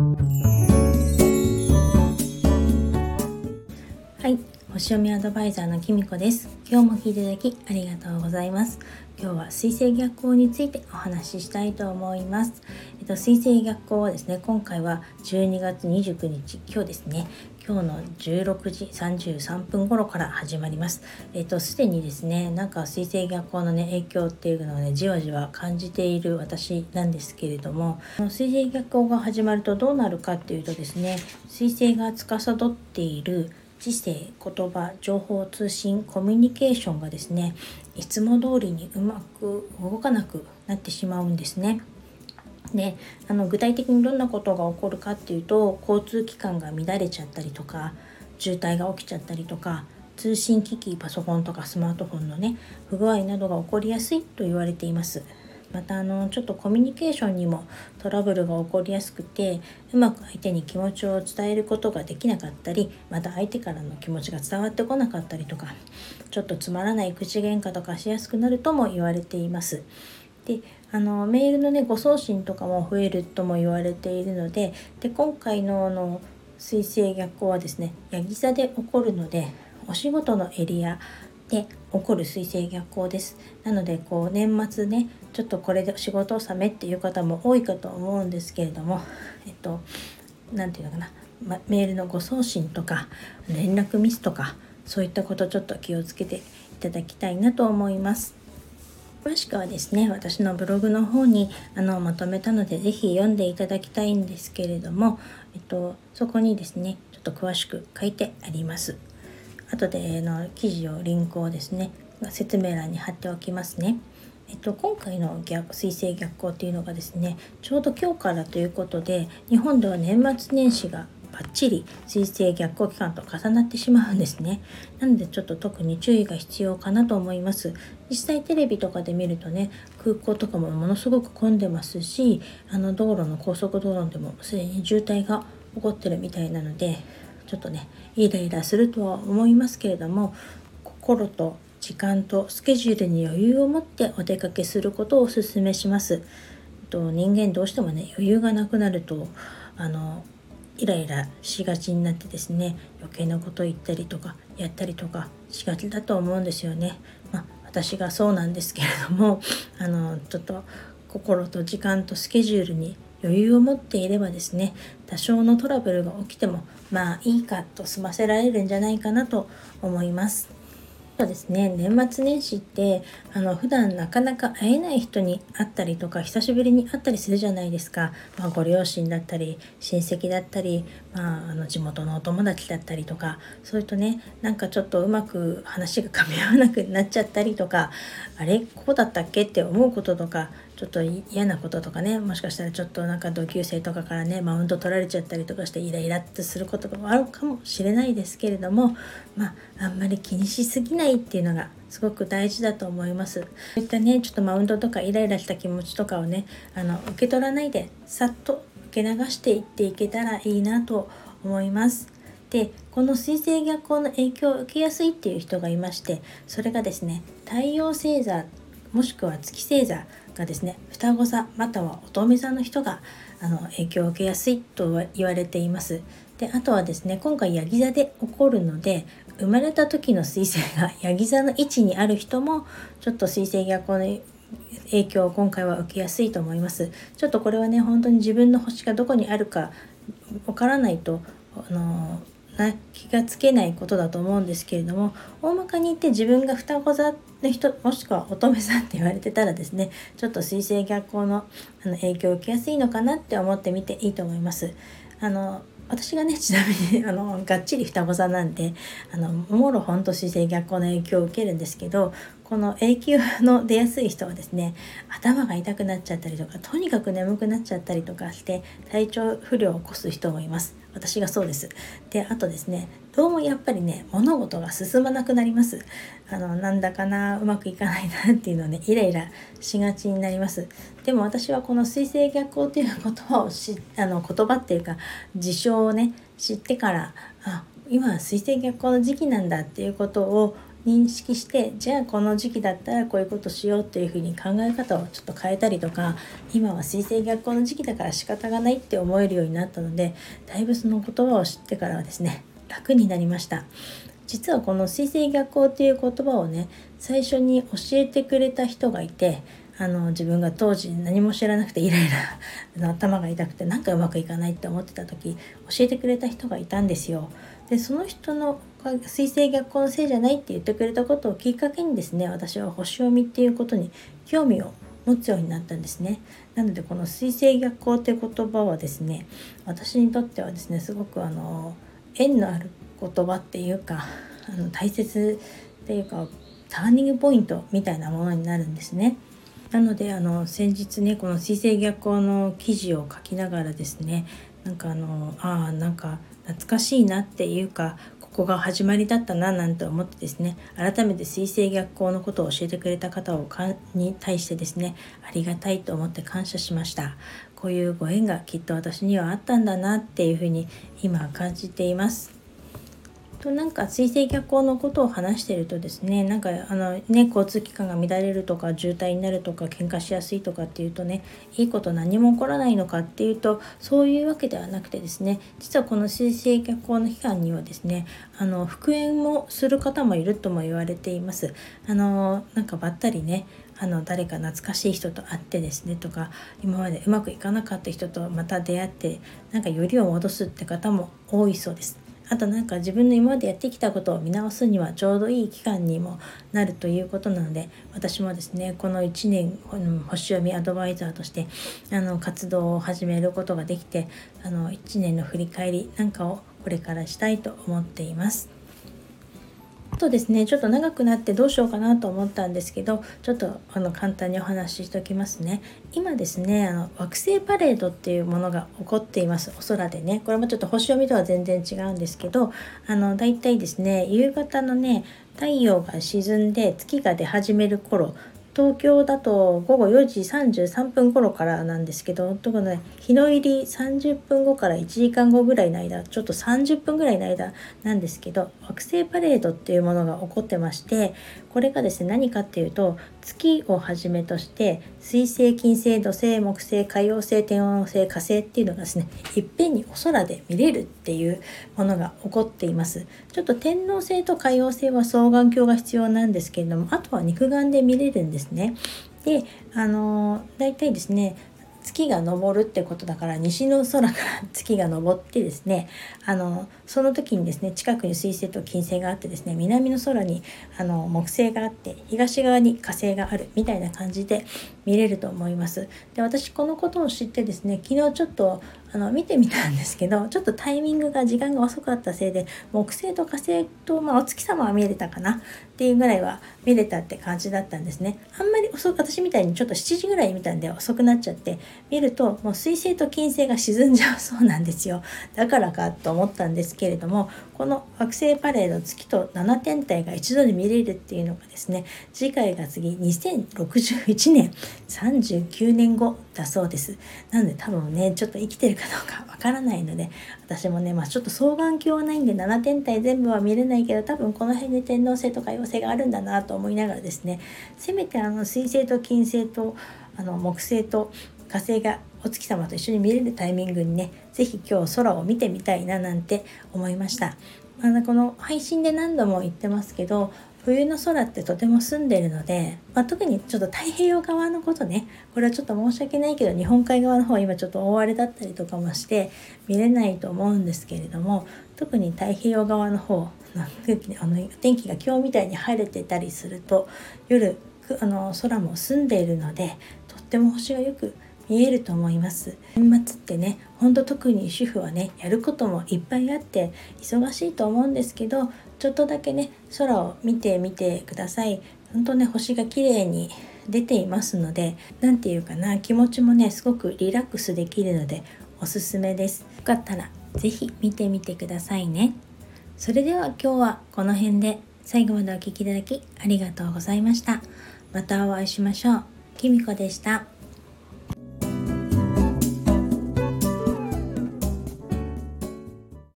はい星読みアドバイザーのきみこです。今日も聞いていただきありがとうございます。今日は水星逆行についてお話ししたいと思います。えっと水星逆行はですね今回は12月29日今日ですね。今日の16時33分頃から始まります。えっと、すでにですね、なんか水星逆行のね、影響っていうのをね、じわじわ感じている私なんですけれども、水星逆行が始まるとどうなるかっていうとですね、水星が司っている知性、言葉、情報通信、コミュニケーションがですね、いつも通りにうまく動かなくなってしまうんですね。であの具体的にどんなことが起こるかっていうと交通機関が乱れちゃったりとか渋滞が起きちゃったりとか通信機器パソコンとかスマートフォンのね不具合などが起こりやすいと言われていますまたあのちょっとコミュニケーションにもトラブルが起こりやすくてうまく相手に気持ちを伝えることができなかったりまた相手からの気持ちが伝わってこなかったりとかちょっとつまらない口喧嘩とかしやすくなるとも言われています。であのメールのね誤送信とかも増えるとも言われているのでで今回のあの水星逆行はですねヤギ座で起こるのでお仕事のエリアで起こる水星逆行です。なのでこう年末ねちょっとこれで仕事納めっていう方も多いかと思うんですけれどもえっと何て言うのかな、ま、メールの誤送信とか連絡ミスとかそういったことちょっと気をつけていただきたいなと思います。詳しくはですね私のブログの方にあのまとめたので是非読んでいただきたいんですけれども、えっと、そこにですねちょっと詳しく書いてあります。後での記事をリンクをですね説明欄に貼っておきますねえっと、今回の逆水星逆行っていうのがですねちょうど今日からということで日本では年末年始がバッチリ水星逆行期間と重なってしまうんですね。なのでちょっと特に注意が必要かなと思います。実際テレビとかで見るとね空港とかもものすごく混んでますしあの道路の高速道路でもすでに渋滞が起こってるみたいなのでちょっとねイライラするとは思いますけれども心と時間とスケジュールに余裕を持ってお出かけすることをお勧めします。と人間どうしてもね余裕がなくなるとあのイライラしがちになってですね余計なこと言ったりとかやったりとかしがちだと思うんですよね。まあ、私がそうなんですけれどもあのちょっと心と時間とスケジュールに余裕を持っていればですね多少のトラブルが起きてもまあいいかと済ませられるんじゃないかなと思います。とですね年末年始ってあの普段なかなか会えない人に会ったりとか久しぶりに会ったりするじゃないですか、まあ、ご両親だったり親戚だったり、まあ、あの地元のお友達だったりとかそういうとねなんかちょっとうまく話が噛み合わなくなっちゃったりとかあれこうだったっけって思うこととかちょっと嫌なこととかねもしかしたらちょっとなんか同級生とかからねマウント取られちゃったりとかしてイライラってすることがあるかもしれないですけれどもまああんまり気にしすぎないっていうのがすごく大事だと思います。そういったねちょっとマウントとかイライラした気持ちとかをねあの受け取らないでさっと受け流していっていけたらいいなと思います。でこの水星逆行の影響を受けやすいっていう人がいましてそれがですね太陽星座もしくは月星座がですね双子座または乙女座の人があの影響を受けやすいと言われています。であとはですね今回ヤギ座で起こるので生まれた時の彗星が ヤギ座の位置にある人もちょっと彗星逆行の影響を今回は受けやすいと思います。ちょっとこれはね本当に自分の星がどこにあるかわからないとあのな気がつけないことだと思うんですけれども大まかに言って自分が双子座の人もしくは乙女座って言われてたらですねちょっと水星逆行のあの影響を受けやすいのかなって思ってみていいと思います。あの私がねちなみにあのがっちり双子座なんであのもろほんと水星逆行の影響を受けるんですけどこの永久の出やすい人はですね頭が痛くなっちゃったりとかとにかく眠くなっちゃったりとかして体調不良を起こす人もいます私がそうです。であとですねどうもやっぱりね物事が進まなくなります。あのなんだかなうまくいかないなっていうのをねイライラしがちになります。でも私はこの水星逆行という言葉をしあの言葉っていうか事象をね知ってからあ今は水星逆行の時期なんだっていうことを認識してじゃあこの時期だったらこういうことしようっていうふうに考え方をちょっと変えたりとか今は水星逆行の時期だから仕方がないって思えるようになったのでだいぶその言葉を知ってからはですね楽になりました実はこの水星逆行っていう言葉をね最初に教えてくれた人がいてあの自分が当時何も知らなくてイライラ頭が痛くてなんかうまくいかないって思ってた時教えてくれた人がいたんですよ。でその人の水星逆行のせいじゃないって言ってくれたことをきっかけにですね私は星読みっていうことに興味を持つようになったんですね。なのでこの水星逆行って言葉はですね私にとってはですねすごくあの縁のある言葉っていうかあの大切っていうかターニングポイントみたいなものになるんですね。なのであの先日ねこの水星逆行の記事を書きながらですねなんかあのああなんか懐かしいなっていうかここが始まりだったななんて思ってですね改めて水星逆行のことを教えてくれた方をかに対してですねありがたいと思って感謝しました。こういうご縁がきっと私にはあったんだなっていうふうに今感じています。となんか水星逆行のことを話してるとですねなんかあのね交通機関が乱れるとか渋滞になるとか喧嘩しやすいとかっていうとねいいこと何も起こらないのかっていうとそういうわけではなくてですね実はこの水星逆行の期間にはですねあの復縁もする方もいるとも言われています。あのなんかばったりねあの誰か懐かしい人と会ってですねとか今までうまくいかなかった人とまた出会ってなんかよりを戻すって方も多いそうです。あとなんか自分の今までやってきたことを見直すにはちょうどいい期間にもなるということなので私もですねこの1年星読みアドバイザーとしてあの活動を始めることができてあの1年の振り返りなんかをこれからしたいと思っています。とですねちょっと長くなってどうしようかなと思ったんですけどちょっとあの簡単にお話ししておきますね。今ですねあの惑星パレードっていうものが起こっています。お空でね。これもちょっと星読みとは全然違うんですけどあのだいたいですね夕方のね太陽が沈んで月が出始める頃東京だと午後4時33分頃からなんですけど特にね日の入り30分後から1時間後ぐらいの間ちょっと30分ぐらいの間なんですけど惑星パレードっていうものが起こってましてこれがですね何かっていうと月をはじめとして水星金星土星木星海王星天王星火星っていうのがですねいっぺんにお空で見れるっていうものが起こっています。ちょっと天王星と海王星は双眼鏡が必要なんですけれどもあとは肉眼で見れるんですね。であの大体ですね月が昇るってことだから西の空から月が昇ってですねあのその時にですね近くに水星と金星があってですね南の空にあの木星があって東側に火星があるみたいな感じで見れると思います。で私このことを知ってですね昨日ちょっとあの見てみたんですけどちょっとタイミングが時間が遅かったせいで木星と火星と、まあ、お月様は見れたかなっていうぐらいは見れたって感じだったんですねあんまり遅く私みたいにちょっと7時ぐらい見たんで遅くなっちゃって見るともう水星と金星が沈んじゃうそうなんですよ。だからかと思ったんですけれどもこの惑星パレード月と7天体が一度に見れるっていうのがですね次回が次2061年39年後だそうです。なので多分ねちょっと生きてるかどうかわからないので私もねまあちょっと双眼鏡はないんで7天体全部は見れないけど多分この辺で天王星とか妖精があるんだなと思いながらですねせめてあの水星と金星とあの木星と火星がお月様と一緒に見れるタイミングにね是非今日空を見てみたいななんて思いました。あのこの配信で何度も言ってますけど冬の空ってとても澄んでるので、まあ、特にちょっと太平洋側のことねこれはちょっと申し訳ないけど日本海側の方今ちょっと大荒れだったりとかもして見れないと思うんですけれども特に太平洋側の方のあの天気が今日みたいに晴れてたりすると夜あの空も澄んでいるのでとっても星がよく見えると思います。年末ってねほんと特に主婦はねやることもいっぱいあって忙しいと思うんですけどちょっとだけね空を見てみてください。本当ね星が綺麗に出ていますので何て言うかな気持ちもねすごくリラックスできるのでおすすめです。よかったら是非見てみてくださいね。それでは今日はこの辺で最後までお聴きいただきありがとうございました。またお会いしましょう。きみこでした。